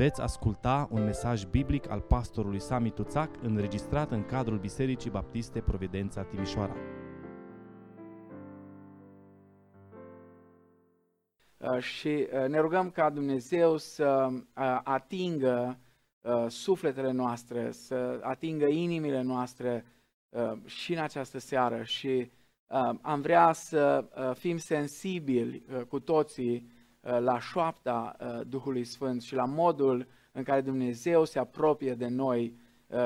Veți asculta un mesaj biblic al pastorului Sami Tuțac înregistrat în cadrul Bisericii Baptiste Providența Timișoara. Uh, și uh, ne rugăm ca Dumnezeu să uh, atingă sufletele noastre, să atingă inimile noastre și în această seară și am vrea să fim sensibili cu toții la șoapta Duhului Sfânt și la modul în care Dumnezeu se apropie de noi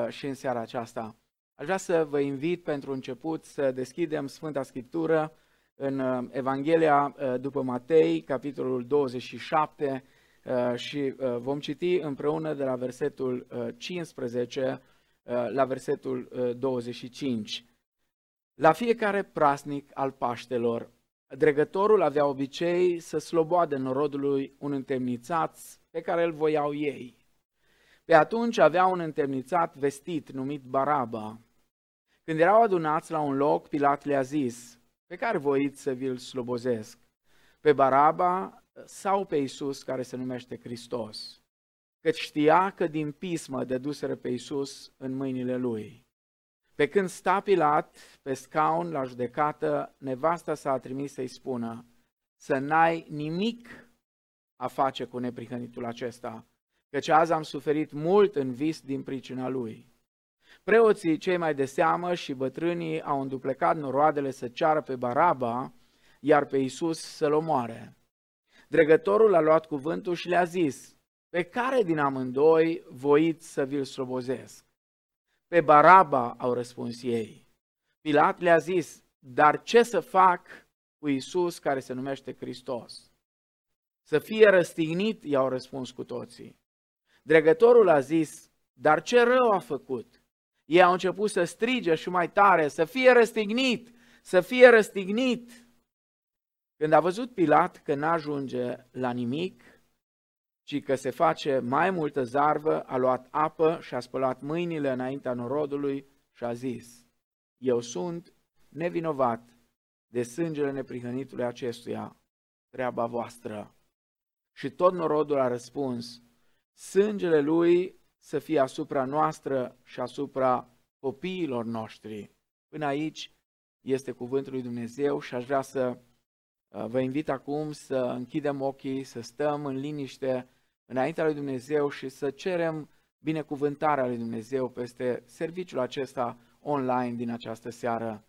și în seara aceasta. Aș vrea să vă invit pentru început să deschidem Sfânta Scriptură în uh, Evanghelia uh, după Matei, capitolul 27 uh, și vom citi împreună de la versetul 15 la versetul 25. La fiecare prasnic al Paștelor, dregătorul avea obicei să sloboade norodului un întemnițat pe care îl voiau ei. Pe atunci avea un întemnițat vestit numit Baraba. Când erau adunați la un loc, Pilat le-a zis, pe care voiți să vi-l slobozesc? Pe Baraba sau pe Isus care se numește Hristos? Căci știa că din pismă dăduseră pe Isus în mâinile lui. Pe când sta Pilat pe scaun la judecată, nevasta s-a trimis să-i spună să n-ai nimic a face cu neprihănitul acesta, căci azi am suferit mult în vis din pricina lui. Preoții cei mai de seamă și bătrânii au înduplecat noroadele să ceară pe Baraba, iar pe Isus să-l omoare. Dregătorul a luat cuvântul și le-a zis, pe care din amândoi voiți să vi-l slobozesc? Pe Baraba au răspuns ei. Pilat le-a zis, dar ce să fac cu Isus care se numește Hristos? Să fie răstignit, i-au răspuns cu toții. Dregătorul a zis, dar ce rău a făcut? Ei au început să strige și mai tare, să fie răstignit, să fie răstignit. Când a văzut Pilat că n-ajunge la nimic, ci că se face mai multă zarvă, a luat apă și a spălat mâinile înaintea norodului și a zis, Eu sunt nevinovat de sângele neprihănitului acestuia, treaba voastră. Și tot norodul a răspuns, sângele lui să fie asupra noastră și asupra copiilor noștri. Până aici este cuvântul lui Dumnezeu și aș vrea să uh, vă invit acum să închidem ochii, să stăm în liniște înaintea lui Dumnezeu și să cerem binecuvântarea lui Dumnezeu peste serviciul acesta online din această seară.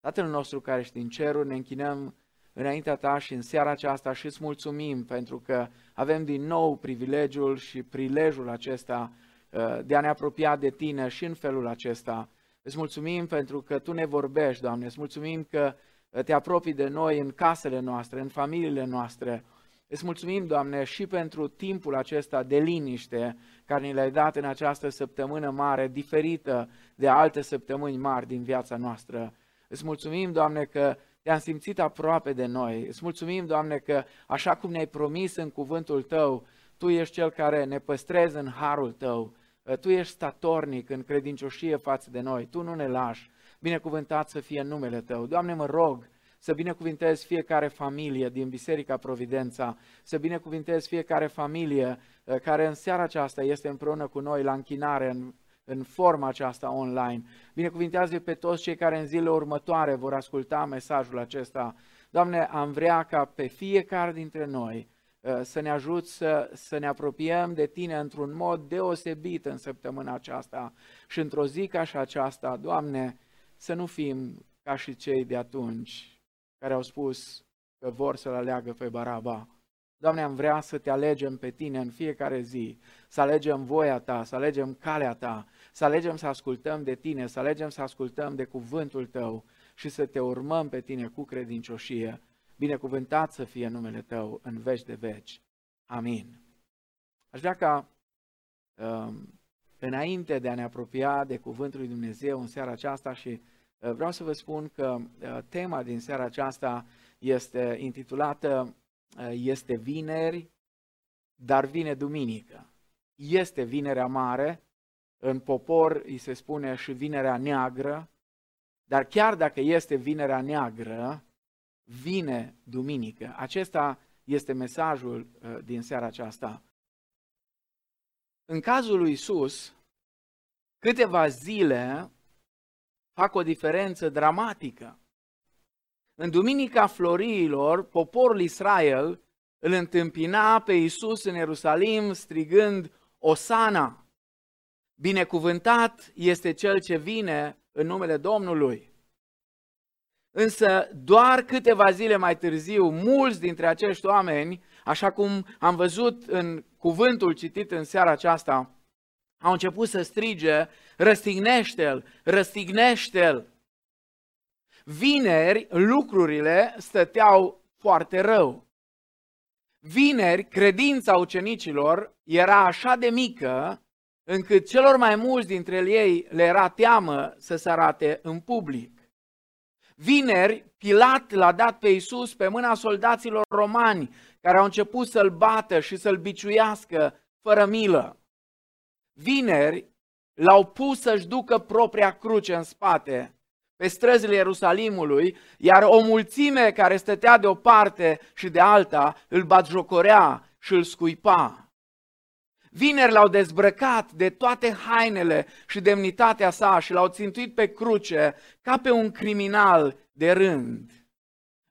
Tatăl nostru care ești în ceruri, ne închinăm înaintea ta și în seara aceasta și îți mulțumim pentru că avem din nou privilegiul și prilejul acesta Uh, de a ne apropia de Tine și în felul acesta. Îți mulțumim pentru că Tu ne vorbești, Doamne, îți mulțumim că uh, te apropii de noi în casele noastre, în familiile noastre. Îți mulțumim, Doamne, și pentru timpul acesta de liniște care ni l-ai dat în această săptămână mare, diferită de alte săptămâni mari din viața noastră. Îți mulțumim, Doamne, că te-am simțit aproape de noi. Îți mulțumim, Doamne, că așa cum ne-ai promis în cuvântul Tău, Tu ești Cel care ne păstrezi în harul Tău. Ă, tu ești statornic în credincioșie față de noi, Tu nu ne lași. Binecuvântat să fie numele Tău. Doamne, mă rog să binecuvintezi fiecare familie din Biserica Providența, să binecuvintezi fiecare familie ă, care în seara aceasta este împreună cu noi la închinare în, în forma aceasta online. Binecuvintează pe toți cei care în zilele următoare vor asculta mesajul acesta. Doamne, am vrea ca pe fiecare dintre noi Uh, să ne ajut să, să ne apropiem de Tine într-un mod deosebit în săptămâna aceasta și într-o zi ca și aceasta, Doamne, să nu fim ca și cei de atunci care au spus că vor să-L aleagă pe Baraba. Doamne, am vrea să Te alegem pe Tine în fiecare zi, să alegem voia Ta, să alegem calea Ta, să alegem să ascultăm de Tine, să alegem să ascultăm de cuvântul Tău și să Te urmăm pe Tine cu credincioșie binecuvântat să fie numele Tău în veci de veci. Amin. Aș vrea ca um, înainte de a ne apropia de Cuvântul lui Dumnezeu în seara aceasta și uh, vreau să vă spun că uh, tema din seara aceasta este intitulată uh, Este vineri, dar vine duminică. Este vinerea mare, în popor îi se spune și vinerea neagră, dar chiar dacă este vinerea neagră, vine duminică. Acesta este mesajul uh, din seara aceasta. În cazul lui Isus, câteva zile fac o diferență dramatică. În Duminica Floriilor, poporul Israel îl întâmpina pe Isus în Ierusalim strigând Osana. Binecuvântat este cel ce vine în numele Domnului. Însă doar câteva zile mai târziu, mulți dintre acești oameni, așa cum am văzut în cuvântul citit în seara aceasta, au început să strige, răstignește-l, răstignește-l. Vineri lucrurile stăteau foarte rău. Vineri, credința ucenicilor era așa de mică încât celor mai mulți dintre ei le era teamă să se arate în public. Vineri, Pilat l-a dat pe Iisus pe mâna soldaților romani care au început să-l bată și să-l biciuiască fără milă. Vineri, l-au pus să-și ducă propria cruce în spate pe străzile Ierusalimului, iar o mulțime care stătea de o parte și de alta îl batjocorea și îl scuipa. Vineri l-au dezbrăcat de toate hainele și demnitatea sa și l-au țintuit pe cruce ca pe un criminal de rând.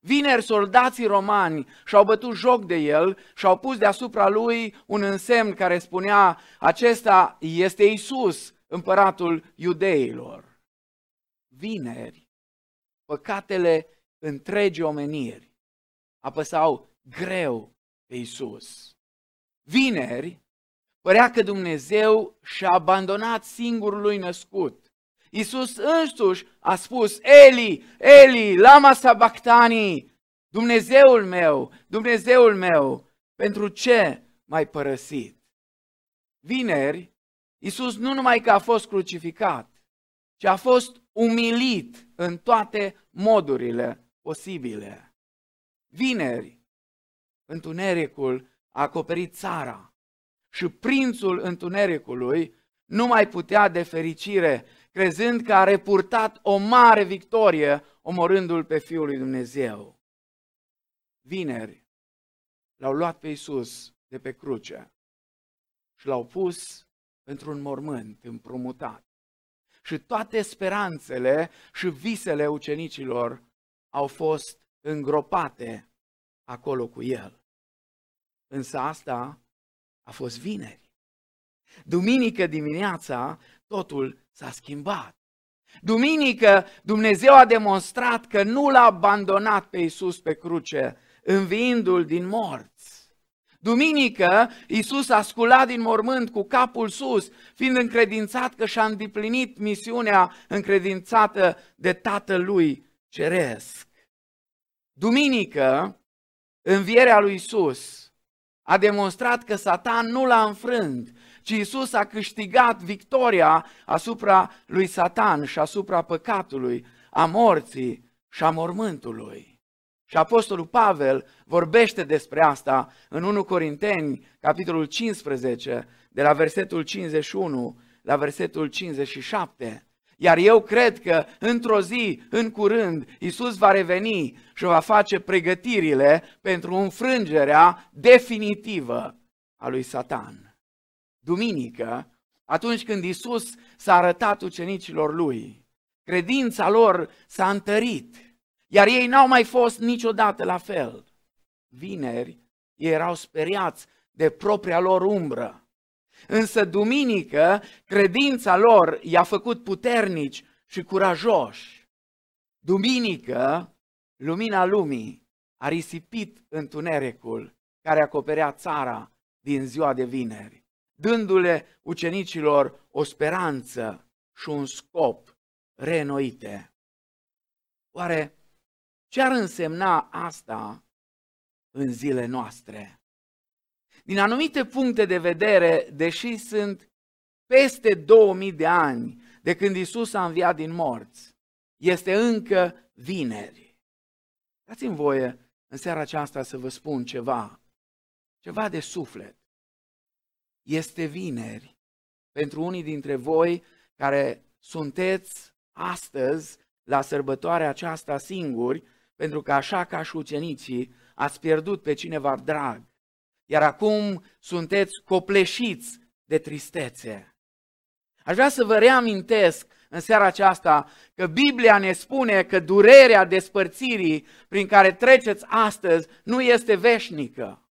Vineri soldații romani și-au bătut joc de el și au pus deasupra lui un însemn care spunea acesta este Isus, împăratul iudeilor. Vineri, păcatele întregii omeniri apăsau greu pe Isus. Vineri, Părea că Dumnezeu și-a abandonat singurul lui născut. Iisus însuși a spus, Eli, Eli, lama sabachthani, Dumnezeul meu, Dumnezeul meu, pentru ce m-ai părăsit? Vineri, Iisus nu numai că a fost crucificat, ci a fost umilit în toate modurile posibile. Vineri, întunericul a acoperit țara și prințul întunericului nu mai putea de fericire, crezând că a repurtat o mare victorie, omorându-l pe Fiul lui Dumnezeu. Vineri l-au luat pe Iisus de pe cruce și l-au pus într-un mormânt împrumutat. Și toate speranțele și visele ucenicilor au fost îngropate acolo cu el. Însă asta a fost vineri. Duminică dimineața totul s-a schimbat. Duminică Dumnezeu a demonstrat că nu l-a abandonat pe Iisus pe cruce, înviindu-l din morți. Duminică, Iisus a sculat din mormânt cu capul sus, fiind încredințat că și-a îndeplinit misiunea încredințată de Tatăl lui Ceresc. Duminică, învierea lui Iisus a demonstrat că Satan nu l-a înfrânt, ci Isus a câștigat victoria asupra lui Satan și asupra păcatului, a morții și a mormântului. Și Apostolul Pavel vorbește despre asta în 1 Corinteni, capitolul 15, de la versetul 51 la versetul 57. Iar eu cred că într-o zi, în curând, Isus va reveni și va face pregătirile pentru înfrângerea definitivă a lui Satan. Duminică, atunci când Isus s-a arătat ucenicilor lui, credința lor s-a întărit, iar ei n-au mai fost niciodată la fel. Vineri, ei erau speriați de propria lor umbră Însă duminică, credința lor i-a făcut puternici și curajoși. Duminică, lumina lumii a risipit întunericul care acoperea țara din ziua de vineri, dându-le ucenicilor o speranță și un scop reînnoite. Oare ce ar însemna asta în zile noastre? Din anumite puncte de vedere, deși sunt peste 2000 de ani de când Isus a înviat din morți, este încă vineri. Dați-mi voie în seara aceasta să vă spun ceva, ceva de suflet. Este vineri pentru unii dintre voi care sunteți astăzi la sărbătoarea aceasta singuri, pentru că așa ca și ucenicii ați pierdut pe cineva drag iar acum sunteți copleșiți de tristețe. Aș vrea să vă reamintesc în seara aceasta că Biblia ne spune că durerea despărțirii prin care treceți astăzi nu este veșnică.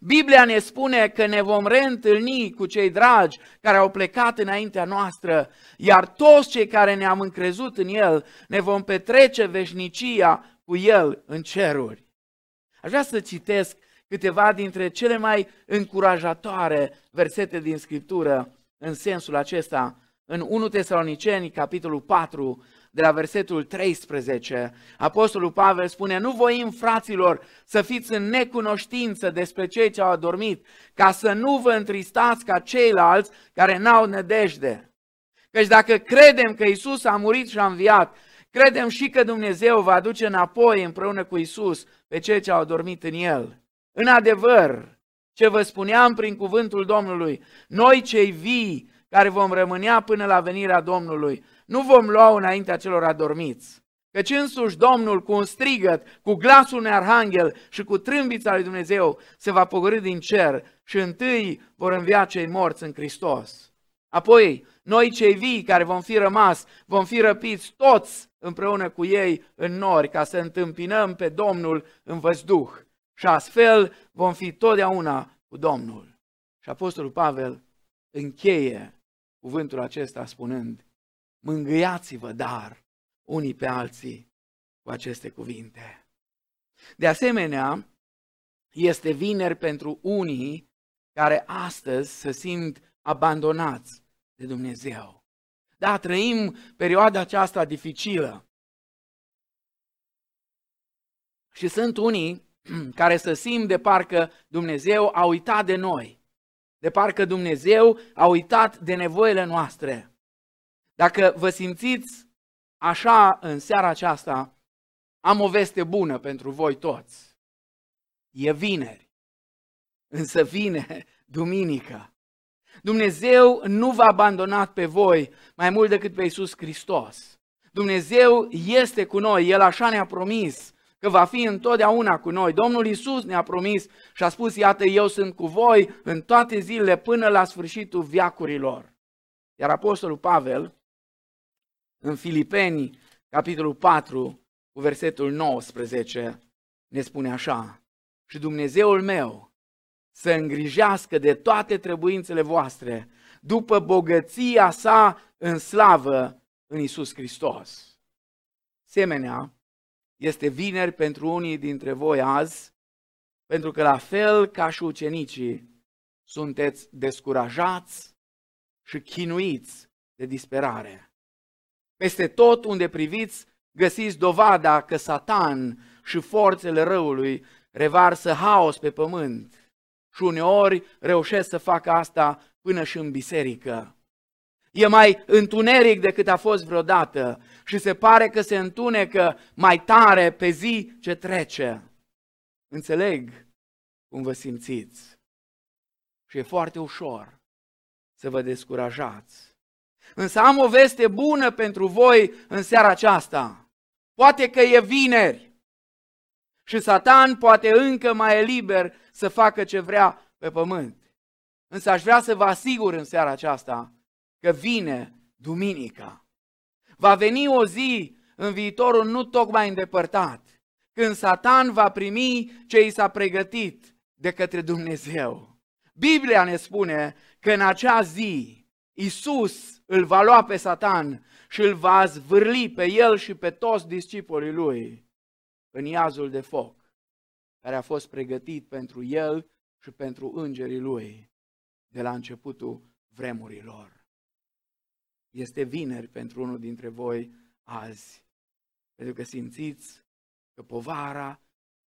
Biblia ne spune că ne vom reîntâlni cu cei dragi care au plecat înaintea noastră, iar toți cei care ne-am încrezut în El ne vom petrece veșnicia cu El în ceruri. Aș vrea să citesc câteva dintre cele mai încurajatoare versete din Scriptură în sensul acesta. În 1 Tesaloniceni, capitolul 4, de la versetul 13, Apostolul Pavel spune, nu voim, fraților, să fiți în necunoștință despre cei ce au adormit, ca să nu vă întristați ca ceilalți care n-au nedejde. Căci dacă credem că Isus a murit și a înviat, credem și că Dumnezeu va aduce înapoi împreună cu Isus pe cei ce au dormit în El. În adevăr, ce vă spuneam prin cuvântul Domnului, noi cei vii care vom rămânea până la venirea Domnului, nu vom lua înaintea celor adormiți. Căci însuși Domnul cu un strigăt, cu glasul unui arhanghel și cu trâmbița lui Dumnezeu se va pogorâ din cer și întâi vor învia cei morți în Hristos. Apoi, noi cei vii care vom fi rămas, vom fi răpiți toți împreună cu ei în nori ca să întâmpinăm pe Domnul în văzduh. Și astfel vom fi totdeauna cu Domnul. Și Apostolul Pavel încheie cuvântul acesta spunând, mângâiați-vă dar unii pe alții cu aceste cuvinte. De asemenea, este vineri pentru unii care astăzi se simt abandonați de Dumnezeu. Da, trăim perioada aceasta dificilă. Și sunt unii care să simt de parcă Dumnezeu a uitat de noi, de parcă Dumnezeu a uitat de nevoile noastre. Dacă vă simțiți așa în seara aceasta, am o veste bună pentru voi toți. E vineri, însă vine duminică. Dumnezeu nu v-a abandonat pe voi mai mult decât pe Iisus Hristos. Dumnezeu este cu noi, El așa ne-a promis că va fi întotdeauna cu noi. Domnul Isus ne-a promis și a spus, iată, eu sunt cu voi în toate zilele până la sfârșitul viacurilor. Iar Apostolul Pavel, în Filipeni, capitolul 4, cu versetul 19, ne spune așa, și Dumnezeul meu să îngrijească de toate trebuințele voastre, după bogăția sa în slavă în Isus Hristos. Semenea, este vineri pentru unii dintre voi azi, pentru că la fel ca și ucenicii, sunteți descurajați și chinuiți de disperare. Peste tot unde priviți, găsiți dovada că Satan și forțele răului revarsă haos pe pământ și uneori reușesc să facă asta până și în biserică. E mai întuneric decât a fost vreodată și se pare că se întunecă mai tare pe zi ce trece. Înțeleg cum vă simțiți și e foarte ușor să vă descurajați. Însă am o veste bună pentru voi în seara aceasta. Poate că e vineri și Satan poate încă mai e liber să facă ce vrea pe pământ. Însă aș vrea să vă asigur în seara aceasta că vine duminica. Va veni o zi în viitorul nu tocmai îndepărtat, când Satan va primi ce i s-a pregătit de către Dumnezeu. Biblia ne spune că în acea zi Isus îl va lua pe Satan și îl va zvârli pe el și pe toți discipolii lui în iazul de foc, care a fost pregătit pentru el și pentru îngerii lui de la începutul vremurilor. Este vineri pentru unul dintre voi azi, pentru că simțiți că povara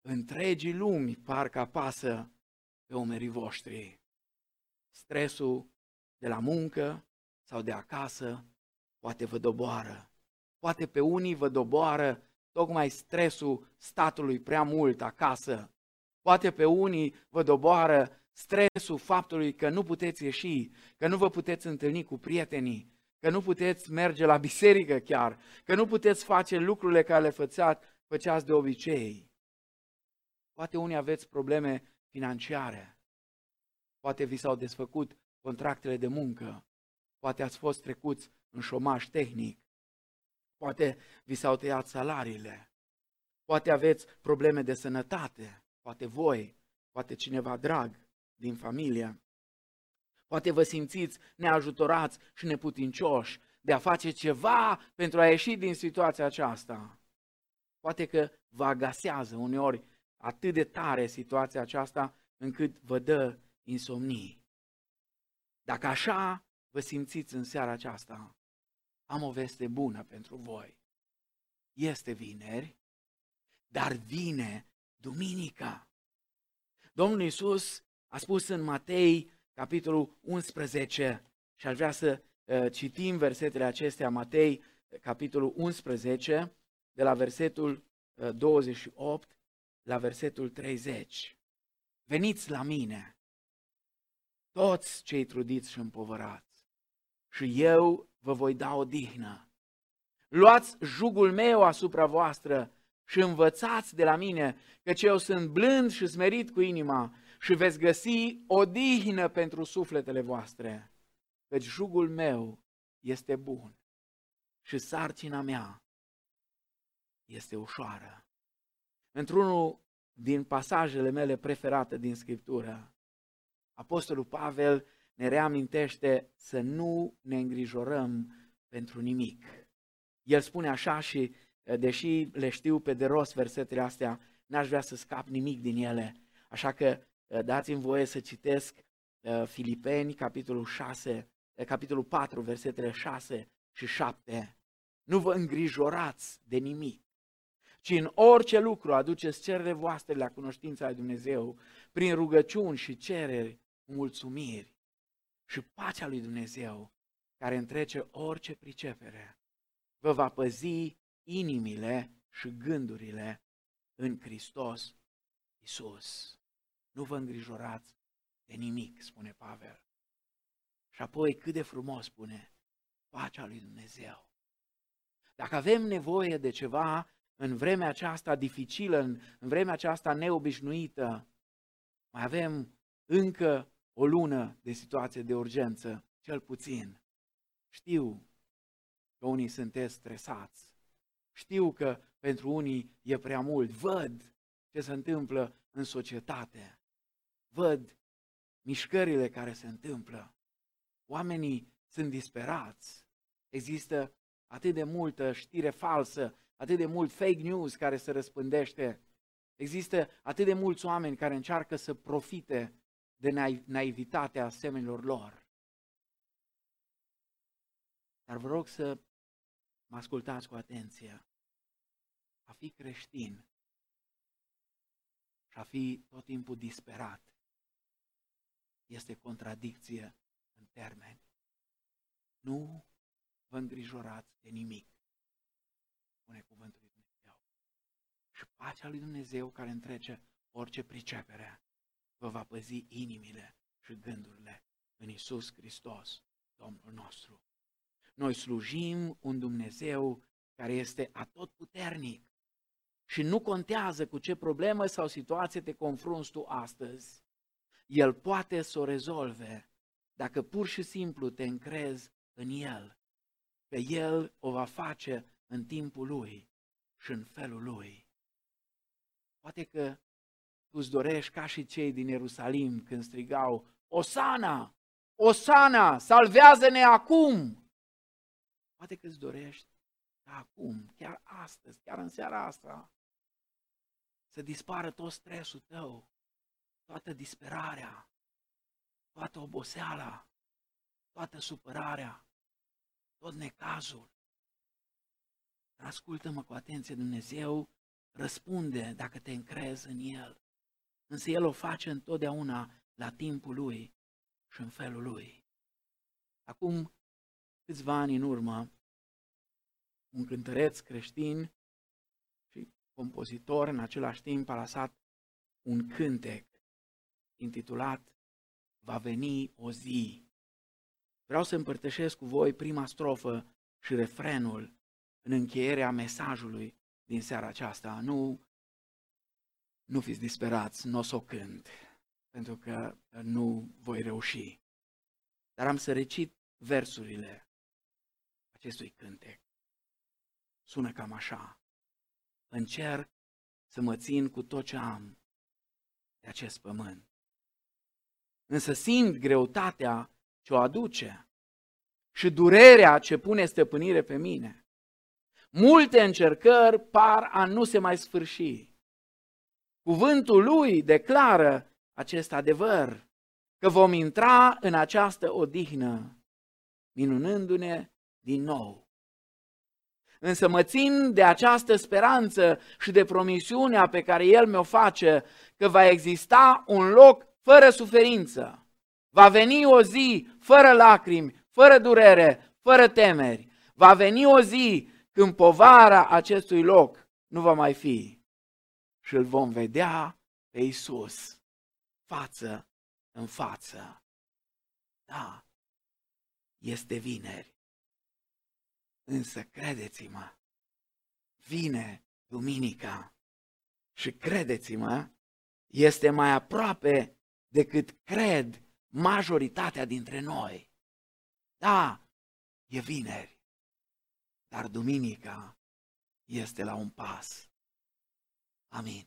întregii lumi parcă apasă pe umerii voștri. Stresul de la muncă sau de acasă poate vă doboară. Poate pe unii vă doboară tocmai stresul statului prea mult acasă. Poate pe unii vă doboară stresul faptului că nu puteți ieși, că nu vă puteți întâlni cu prietenii, că nu puteți merge la biserică chiar, că nu puteți face lucrurile care le făceați, făceați de obicei. Poate unii aveți probleme financiare, poate vi s-au desfăcut contractele de muncă, poate ați fost trecuți în șomaj tehnic, poate vi s-au tăiat salariile, poate aveți probleme de sănătate, poate voi, poate cineva drag din familie. Poate vă simțiți neajutorați și neputincioși de a face ceva pentru a ieși din situația aceasta. Poate că vă agasează uneori atât de tare situația aceasta încât vă dă insomnii. Dacă așa vă simțiți în seara aceasta, am o veste bună pentru voi. Este vineri, dar vine duminica. Domnul Iisus a spus în Matei, capitolul 11, și aș vrea să uh, citim versetele acestea, Matei, capitolul 11, de la versetul uh, 28 la versetul 30. Veniți la mine, toți cei trudiți și împovărați, și eu vă voi da o dihnă. Luați jugul meu asupra voastră și învățați de la mine, căci eu sunt blând și smerit cu inima și veți găsi o dihnă pentru sufletele voastre, căci jugul meu este bun și sarcina mea este ușoară. Într-unul din pasajele mele preferate din Scriptură, Apostolul Pavel ne reamintește să nu ne îngrijorăm pentru nimic. El spune așa și, deși le știu pe de rost versetele astea, n-aș vrea să scap nimic din ele. Așa că dați-mi voie să citesc Filipeni, capitolul 6, capitolul 4, versetele 6 și 7. Nu vă îngrijorați de nimic, ci în orice lucru aduceți cererile voastre la cunoștința lui Dumnezeu, prin rugăciuni și cereri, mulțumiri și pacea lui Dumnezeu, care întrece orice pricepere, vă va păzi inimile și gândurile în Hristos Isus. Nu vă îngrijorați de nimic, spune Pavel. Și apoi cât de frumos spune, pacea lui Dumnezeu. Dacă avem nevoie de ceva în vremea aceasta dificilă, în, în vremea aceasta neobișnuită, mai avem încă o lună de situație de urgență, cel puțin. Știu că unii sunteți stresați. Știu că pentru unii e prea mult. Văd ce se întâmplă în societate. Văd mișcările care se întâmplă. Oamenii sunt disperați. Există atât de multă știre falsă, atât de mult fake news care se răspândește. Există atât de mulți oameni care încearcă să profite de naivitatea asemenilor lor. Dar vă rog să mă ascultați cu atenție. A fi creștin și a fi tot timpul disperat este contradicție în termeni. Nu vă îngrijorați de nimic, spune cuvântul lui Dumnezeu. Și pacea lui Dumnezeu care întrece orice pricepere vă va păzi inimile și gândurile în Isus Hristos, Domnul nostru. Noi slujim un Dumnezeu care este atotputernic și nu contează cu ce problemă sau situație te confrunți tu astăzi. El poate să o rezolve dacă pur și simplu te încrezi în El, că El o va face în timpul Lui și în felul Lui. Poate că tu îți dorești ca și cei din Ierusalim când strigau, Osana! Osana! Salvează-ne acum! Poate că îți dorești ca acum, chiar astăzi, chiar în seara asta, să dispară tot stresul tău, toată disperarea, toată oboseala, toată supărarea, tot necazul. Ascultă-mă cu atenție, Dumnezeu răspunde dacă te încrezi în El. Însă El o face întotdeauna la timpul Lui și în felul Lui. Acum câțiva ani în urmă, un cântăreț creștin și compozitor în același timp a lăsat un cântec intitulat Va veni o zi. Vreau să împărtășesc cu voi prima strofă și refrenul în încheierea mesajului din seara aceasta. Nu nu fiți disperați, nu o să o cânt, pentru că nu voi reuși. Dar am să recit versurile acestui cântec. Sună cam așa. Încerc să mă țin cu tot ce am de acest pământ. Însă simt greutatea ce o aduce și durerea ce pune stăpânire pe mine. Multe încercări par a nu se mai sfârși. Cuvântul lui declară acest adevăr, că vom intra în această odihnă, minunându-ne din nou. Însă mă țin de această speranță și de promisiunea pe care El mi-o face, că va exista un loc fără suferință. Va veni o zi fără lacrimi, fără durere, fără temeri. Va veni o zi când povara acestui loc nu va mai fi. Și îl vom vedea pe Isus față în față. Da, este vineri. Însă credeți-mă, vine duminica și credeți-mă, este mai aproape decât cred majoritatea dintre noi. Da, e vineri, dar duminica este la un pas. Amin.